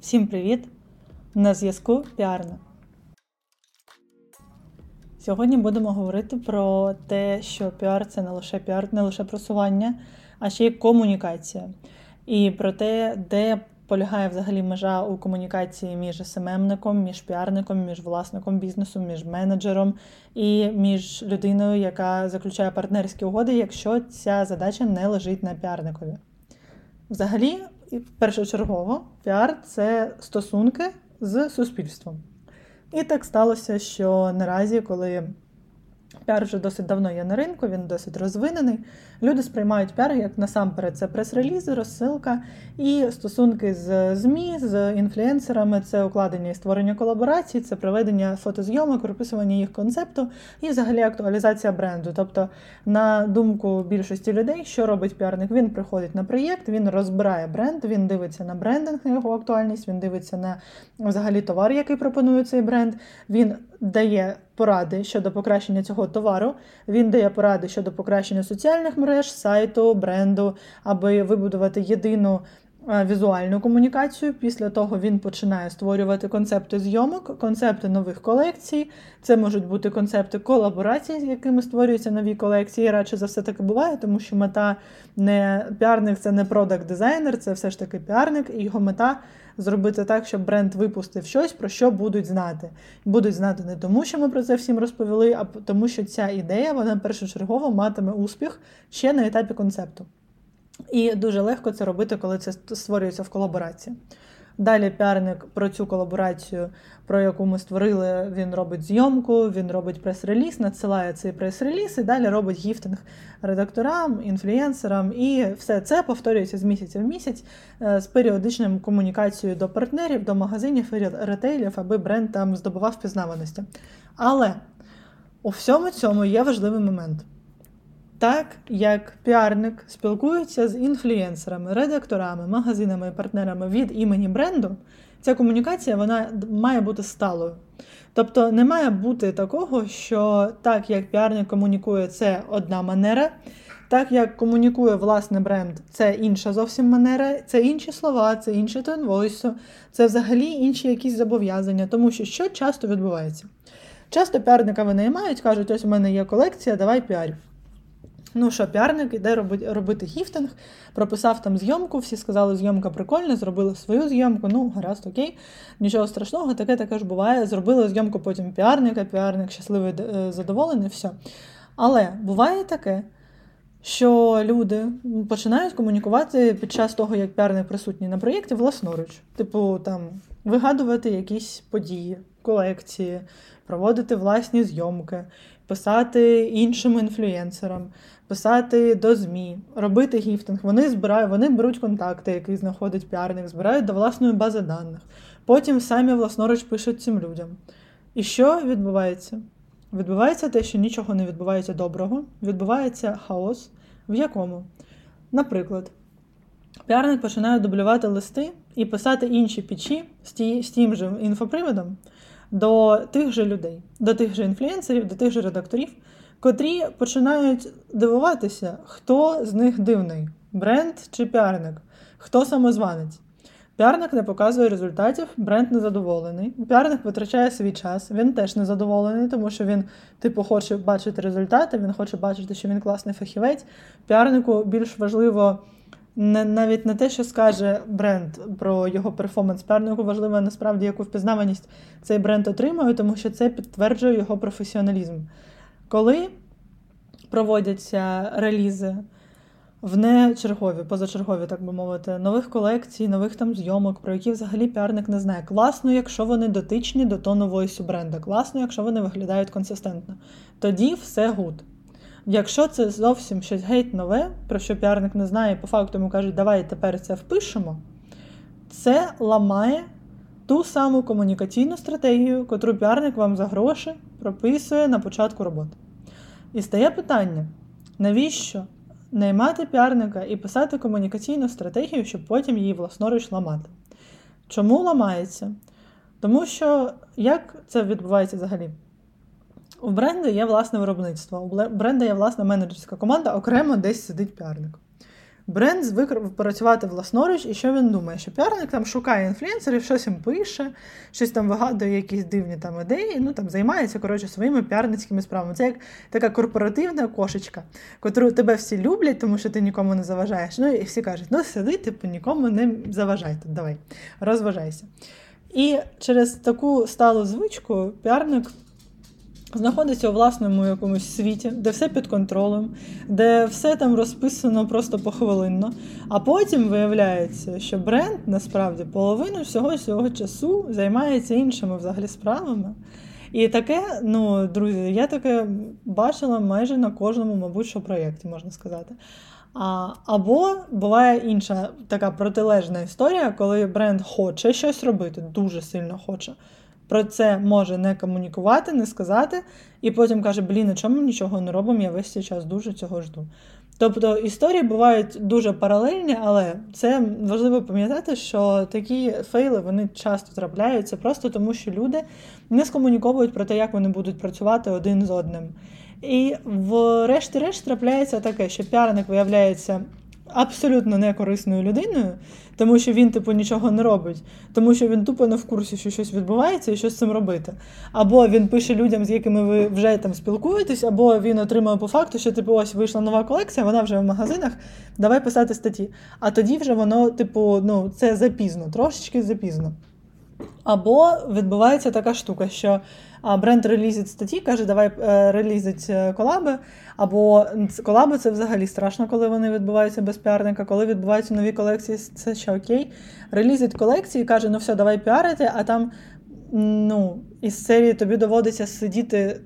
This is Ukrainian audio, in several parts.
Всім привіт! На зв'язку Піарна. Сьогодні будемо говорити про те, що піар це не лише піар, не лише просування, а ще й комунікація. І про те, де полягає взагалі межа у комунікації між СММником, між піарником, між власником бізнесу, між менеджером і між людиною, яка заключає партнерські угоди, якщо ця задача не лежить на піарникові. Взагалі, першочергово, піар це стосунки з суспільством. І так сталося, що наразі, коли Піар вже досить давно є на ринку, він досить розвинений. Люди сприймають піар як насамперед це прес-релізи, розсилка і стосунки з ЗМІ, з інфлюенсерами, це укладення і створення колаборацій, це проведення фотозйомок, прописування їх концепту і взагалі актуалізація бренду. Тобто, на думку більшості людей, що робить піарник, він приходить на проєкт, він розбирає бренд, він дивиться на брендинг, на його актуальність, він дивиться на взагалі товар, який пропонує цей бренд. Він дає поради щодо покращення цього товару. Він дає поради щодо покращення соціальних мереж, сайту, бренду, аби вибудувати єдину. Візуальну комунікацію. Після того він починає створювати концепти зйомок, концепти нових колекцій. Це можуть бути концепти колаборацій, з якими створюються нові колекції. Радше за все таки буває, тому що мета не піарник це не продакт-дизайнер, це все ж таки піарник, і його мета зробити так, щоб бренд випустив щось, про що будуть знати. Будуть знати не тому, що ми про це всім розповіли, а тому, що ця ідея вона першочергово матиме успіх ще на етапі концепту. І дуже легко це робити, коли це створюється в колаборації. Далі піарник про цю колаборацію, про яку ми створили, він робить зйомку, він робить прес-реліз, надсилає цей прес-реліз і далі робить гіфтинг редакторам, інфлюєнсерам. І все це повторюється з місяця в місяць е, з періодичним комунікацією до партнерів, до магазинів і ретейлів, аби бренд там здобував впізнаваності. Але у всьому цьому є важливий момент. Так як піарник спілкується з інфлюєнсерами, редакторами, магазинами і партнерами від імені бренду, ця комунікація вона має бути сталою. Тобто не має бути такого, що так як піарник комунікує, це одна манера, так як комунікує власний бренд, це інша зовсім манера, це інші слова, це інший тон це взагалі інші якісь зобов'язання, тому що що часто відбувається. Часто піарника винаймають, кажуть, ось у мене є колекція, давай піарів. Ну що, піарник іде робити робити гіфтинг, прописав там зйомку, всі сказали, зйомка прикольна, зробили свою зйомку, ну, гаразд, окей, нічого страшного, таке таке ж буває. Зробили зйомку потім піарника, піарник щасливий, е, задоволений, все. Але буває таке, що люди починають комунікувати під час того, як піарник присутній на проєкті, власноруч. Типу, там, вигадувати якісь події, колекції, проводити власні зйомки, писати іншим інфлюєнсерам писати до ЗМІ, робити гіфтинг. Вони збирають, вони беруть контакти, які знаходить піарник, збирають до власної бази даних. Потім самі власноруч пишуть цим людям. І що відбувається? Відбувається те, що нічого не відбувається доброго, відбувається хаос, в якому, наприклад, піарник починає дублювати листи і писати інші пічі з тим же інфоприводом до тих же людей, до тих же інфлюенсерів, до тих же редакторів котрі починають дивуватися, хто з них дивний бренд чи піарник, хто самозванець. Піарник не показує результатів, бренд незадоволений. Піарник витрачає свій час, він теж незадоволений, тому що він, типу, хоче бачити результати, він хоче бачити, що він класний фахівець. Піарнику більш важливо не, навіть не те, що скаже бренд про його перформанс. Піарнику важливо насправді, яку впізнаваність цей бренд отримує, тому що це підтверджує його професіоналізм. Коли проводяться релізи в нечергові, позачергові, так би мовити, нових колекцій, нових там зйомок, про які взагалі піарник не знає. Класно, якщо вони дотичні до tone of voice бренда, класно, якщо вони виглядають консистентно. Тоді все good. Якщо це зовсім щось геть нове, про що піарник не знає, по факту йому кажуть, давай тепер це впишемо, це ламає ту саму комунікаційну стратегію, котру піарник вам за гроші прописує на початку роботи. І стає питання: навіщо наймати піарника і писати комунікаційну стратегію, щоб потім її власноруч ламати? Чому ламається? Тому що як це відбувається взагалі? У бренду є власне виробництво, у бренду є власна менеджерська команда, окремо десь сидить піарник. Бренд звик працювати власноруч, і що він думає? Що піарник там шукає інфлюенсерів, щось їм пише, щось там вигадує, якісь дивні там ідеї, ну там займається коротше своїми піарницькими справами. Це як така корпоративна кошечка, котру тебе всі люблять, тому що ти нікому не заважаєш. Ну і всі кажуть, ну сиди, типу, нікому не заважай тут, давай, розважайся. І через таку сталу звичку піарник знаходиться у власному якомусь світі, де все під контролем, де все там розписано просто похвилинно. А потім виявляється, що бренд насправді половину всього цього часу займається іншими взагалі справами. І таке, ну, друзі, я таке бачила майже на кожному, мабуть, що проєкті, можна сказати. А, Або буває інша така протилежна історія, коли бренд хоче щось робити, дуже сильно хоче. Про це може не комунікувати, не сказати, і потім каже: Блін, а чому нічого не робимо, я весь цей час дуже цього жду. Тобто історії бувають дуже паралельні, але це важливо пам'ятати, що такі фейли вони часто трапляються просто тому, що люди не скомуніковують про те, як вони будуть працювати один з одним. І врешті-решт трапляється таке, що піарник виявляється абсолютно некорисною людиною, тому що він, типу, нічого не робить, тому що він тупо не в курсі, що щось відбувається і що з цим робити. Або він пише людям, з якими ви вже там спілкуєтесь, або він отримує по факту, що типу, ось вийшла нова колекція, вона вже в магазинах, давай писати статті. А тоді вже воно, типу, ну, це запізно, трошечки запізно. Або відбувається така штука, що бренд релізить статті, каже, давай е, релізить е, колаби. Або колаби це взагалі страшно, коли вони відбуваються без піарника. Коли відбуваються нові колекції, це ще окей. Релізить колекції, каже, ну все, давай піарити, а там ну, із серії тобі доводиться сидіти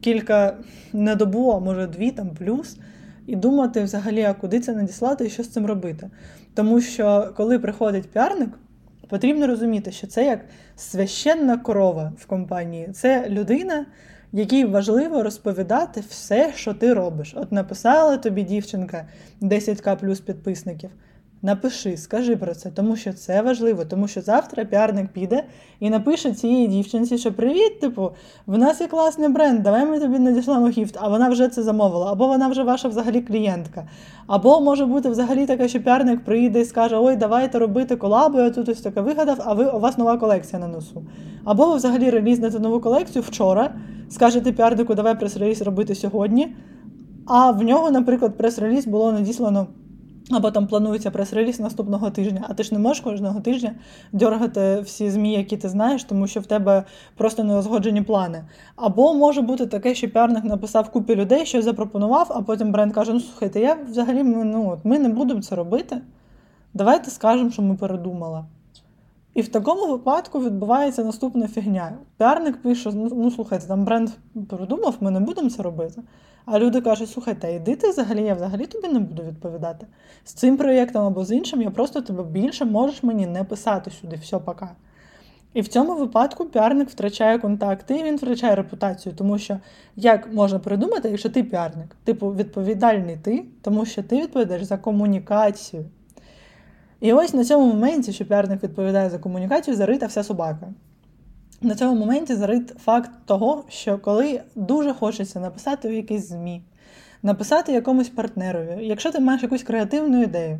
кілька не добу, а може дві там плюс. І думати взагалі, а куди це надіслати і що з цим робити. Тому що коли приходить піарник, потрібно розуміти, що це як священна корова в компанії. Це людина, якій важливо розповідати все, що ти робиш. От написала тобі дівчинка 10к плюс підписників. Напиши, скажи про це, тому що це важливо, тому що завтра піарник піде і напише цієї дівчинці, що привіт, типу, в нас є класний бренд, давай ми тобі надішлемо гіфт, а вона вже це замовила, або вона вже ваша взагалі клієнтка. Або може бути взагалі таке, що піарник приїде і скаже: Ой, давайте робити колабу, я тут ось таке вигадав, а ви у вас нова колекція на носу. Або ви взагалі релізнете нову колекцію вчора, скажете піарнику, давай прес-реліз робити сьогодні. А в нього, наприклад, прес-реліз було надіслано. Або там планується прес-реліз наступного тижня, а ти ж не можеш кожного тижня дергати всі змі, які ти знаєш, тому що в тебе просто не узгоджені плани. Або може бути таке, що піарник написав купі людей, що запропонував, а потім бренд каже: Ну слухайте, я взагалі ну, ми не будемо це робити. Давайте скажемо, що ми передумали. І в такому випадку відбувається наступна фігня. Піарник пише: ну, ну слухайте, там бренд передумав, ми не будемо це робити. А люди кажуть, слухайте, іди ти взагалі, я взагалі тобі не буду відповідати. З цим проєктом або з іншим, я просто тебе більше можеш мені не писати сюди, все, пока. І в цьому випадку піарник втрачає контакти і він втрачає репутацію, тому що як можна придумати, якщо ти піарник, типу відповідальний ти, тому що ти відповідаєш за комунікацію. І ось на цьому моменті, що піарник відповідає за комунікацію, зарита вся собака. На цьому моменті зарит факт того, що коли дуже хочеться написати в якийсь ЗМІ, написати якомусь партнерові, якщо ти маєш якусь креативну ідею,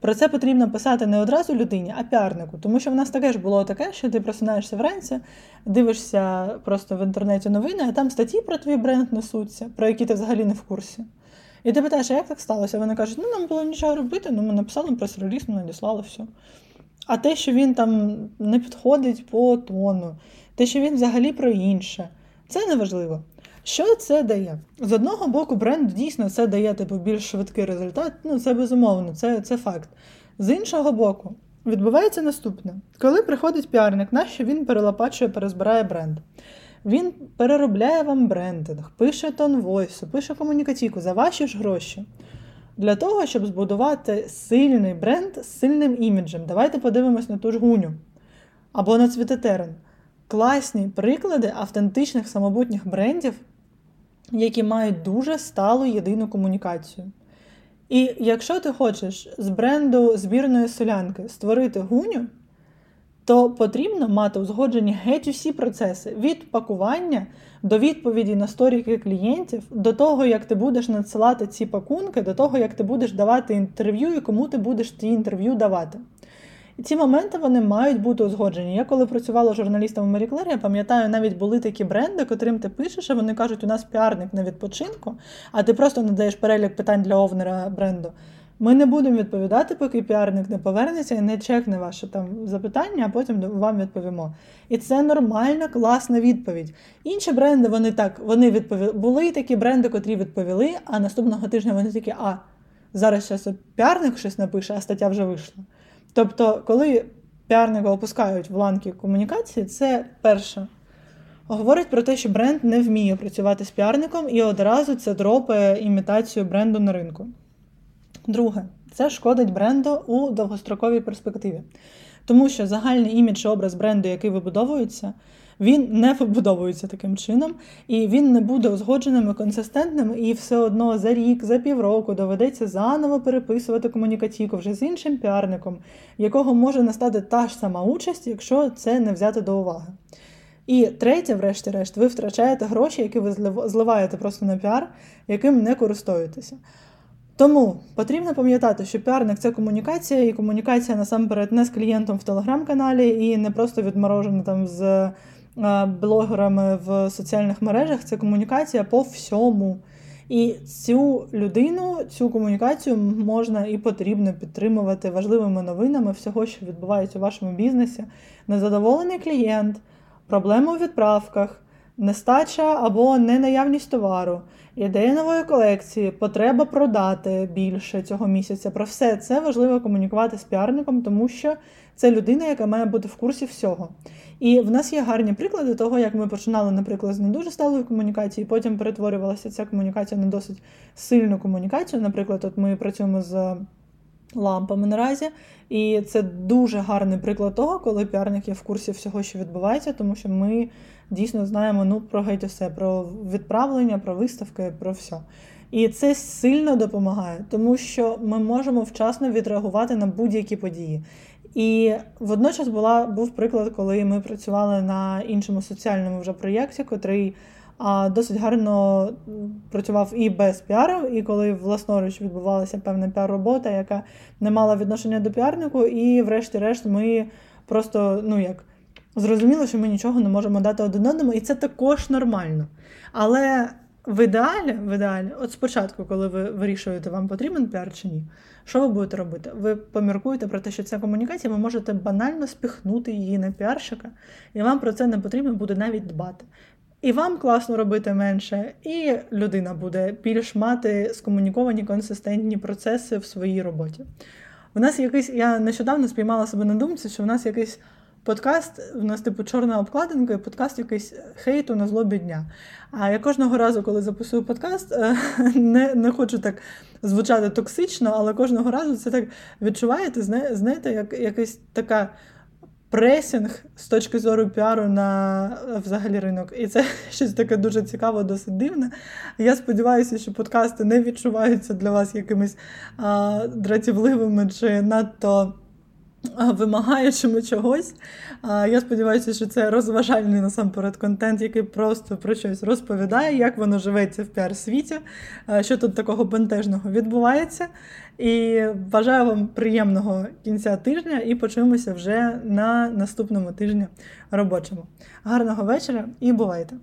про це потрібно писати не одразу людині, а піарнику. Тому що в нас таке ж було таке, що ти просинаєшся вранці, дивишся просто в інтернеті новини, а там статті про твій бренд несуться, про які ти взагалі не в курсі. І ти питаєш, а як так сталося? Вони кажуть, ну нам було нічого робити, ну ми написали прес-реліз, ми надіслали все. А те, що він там не підходить по тону, те, що він взагалі про інше, це не важливо. Що це дає? З одного боку, бренд дійсно це дає типу, більш швидкий результат, ну це безумовно, це, це факт. З іншого боку, відбувається наступне: коли приходить піарник, нащо він перелопачує, перезбирає бренд. Він переробляє вам брендинг, пише тон войсу, пише комунікаційку за ваші ж гроші. Для того, щоб збудувати сильний бренд з сильним іміджем. Давайте подивимось на ту ж гуню або на цвітетерен. Класні приклади автентичних самобутніх брендів, які мають дуже сталу єдину комунікацію. І якщо ти хочеш з бренду збірної солянки створити гуню, то потрібно мати узгоджені геть усі процеси від пакування до відповіді на сторіки клієнтів, до того, як ти будеш надсилати ці пакунки, до того, як ти будеш давати інтерв'ю і кому ти будеш ті інтерв'ю давати. І ці моменти вони мають бути узгоджені. Я коли працювала журналістом в Claire, я пам'ятаю, навіть були такі бренди, котрим ти пишеш, а вони кажуть, у нас піарник на відпочинку, а ти просто надаєш перелік питань для овнера бренду. Ми не будемо відповідати, поки піарник не повернеться і не чекне ваше там запитання, а потім вам відповімо. І це нормальна, класна відповідь. Інші бренди вони так вони відповіли. Були такі бренди, котрі відповіли, а наступного тижня вони такі, а зараз зараз піарник щось напише, а стаття вже вийшла. Тобто, коли піарника опускають в ланки комунікації, це перше. Говорить про те, що бренд не вміє працювати з піарником і одразу це дропає імітацію бренду на ринку. Друге, це шкодить бренду у довгостроковій перспективі. Тому що загальний імідж і образ бренду, який вибудовується, він не вибудовується таким чином, і він не буде узгодженим і консистентним, і все одно за рік, за півроку доведеться заново переписувати комунікаційку вже з іншим піарником, якого може настати та ж сама участь, якщо це не взяти до уваги. І третє, врешті-решт, ви втрачаєте гроші, які ви зливаєте просто на піар, яким не користуєтеся. Тому потрібно пам'ятати, що піарник це комунікація, і комунікація насамперед не з клієнтом в телеграм-каналі, і не просто відморожена там з е, блогерами в соціальних мережах. Це комунікація по всьому. І цю людину, цю комунікацію можна і потрібно підтримувати важливими новинами всього, що відбувається у вашому бізнесі. Незадоволений клієнт, проблеми у відправках нестача або ненаявність товару, ідея нової колекції, потреба продати більше цього місяця. Про все це важливо комунікувати з піарником, тому що це людина, яка має бути в курсі всього. І в нас є гарні приклади того, як ми починали, наприклад, з не дуже сталої комунікації, потім перетворювалася ця комунікація на досить сильну комунікацію. Наприклад, от ми працюємо з лампами наразі. І це дуже гарний приклад того, коли піарник є в курсі всього, що відбувається, тому що ми дійсно знаємо ну, про геть усе, про відправлення, про виставки, про все. І це сильно допомагає, тому що ми можемо вчасно відреагувати на будь-які події. І водночас була був приклад, коли ми працювали на іншому соціальному вже проєкті, котрий а досить гарно працював і без піару, і коли власноруч відбувалася певна піар-робота, яка не мала відношення до піарнику, і, врешті-решт, ми просто ну як зрозуміли, що ми нічого не можемо дати один одному, і це також нормально. Але в ідеалі, в ідеалі, от спочатку, коли ви вирішуєте, вам потрібен піар чи ні, що ви будете робити? Ви поміркуєте про те, що ця комунікація, ви можете банально спіхнути її на піарщика, і вам про це не потрібно буде навіть дбати. І вам класно робити менше, і людина буде більш мати скомуніковані консистентні процеси в своїй роботі. У нас якийсь, я нещодавно спіймала себе на думці, що в нас якийсь подкаст, у нас, типу, чорна обкладинка, і подкаст якийсь хейту на злобі дня. А я кожного разу, коли записую подкаст, е, не не хочу так звучати токсично, але кожного разу це так відчуваєте, знаєте, як якась така пресінг з точки зору піару на взагалі ринок. І це щось таке дуже цікаво, досить дивне. Я сподіваюся, що подкасти не відчуваються для вас якимись а, дратівливими чи надто вимагаючими чогось. Я сподіваюся, що це розважальний насамперед контент, який просто про щось розповідає, як воно живеться в піар-світі, що тут такого бентежного відбувається. І бажаю вам приємного кінця тижня і почуємося вже на наступному тижні робочому. Гарного вечора і бувайте!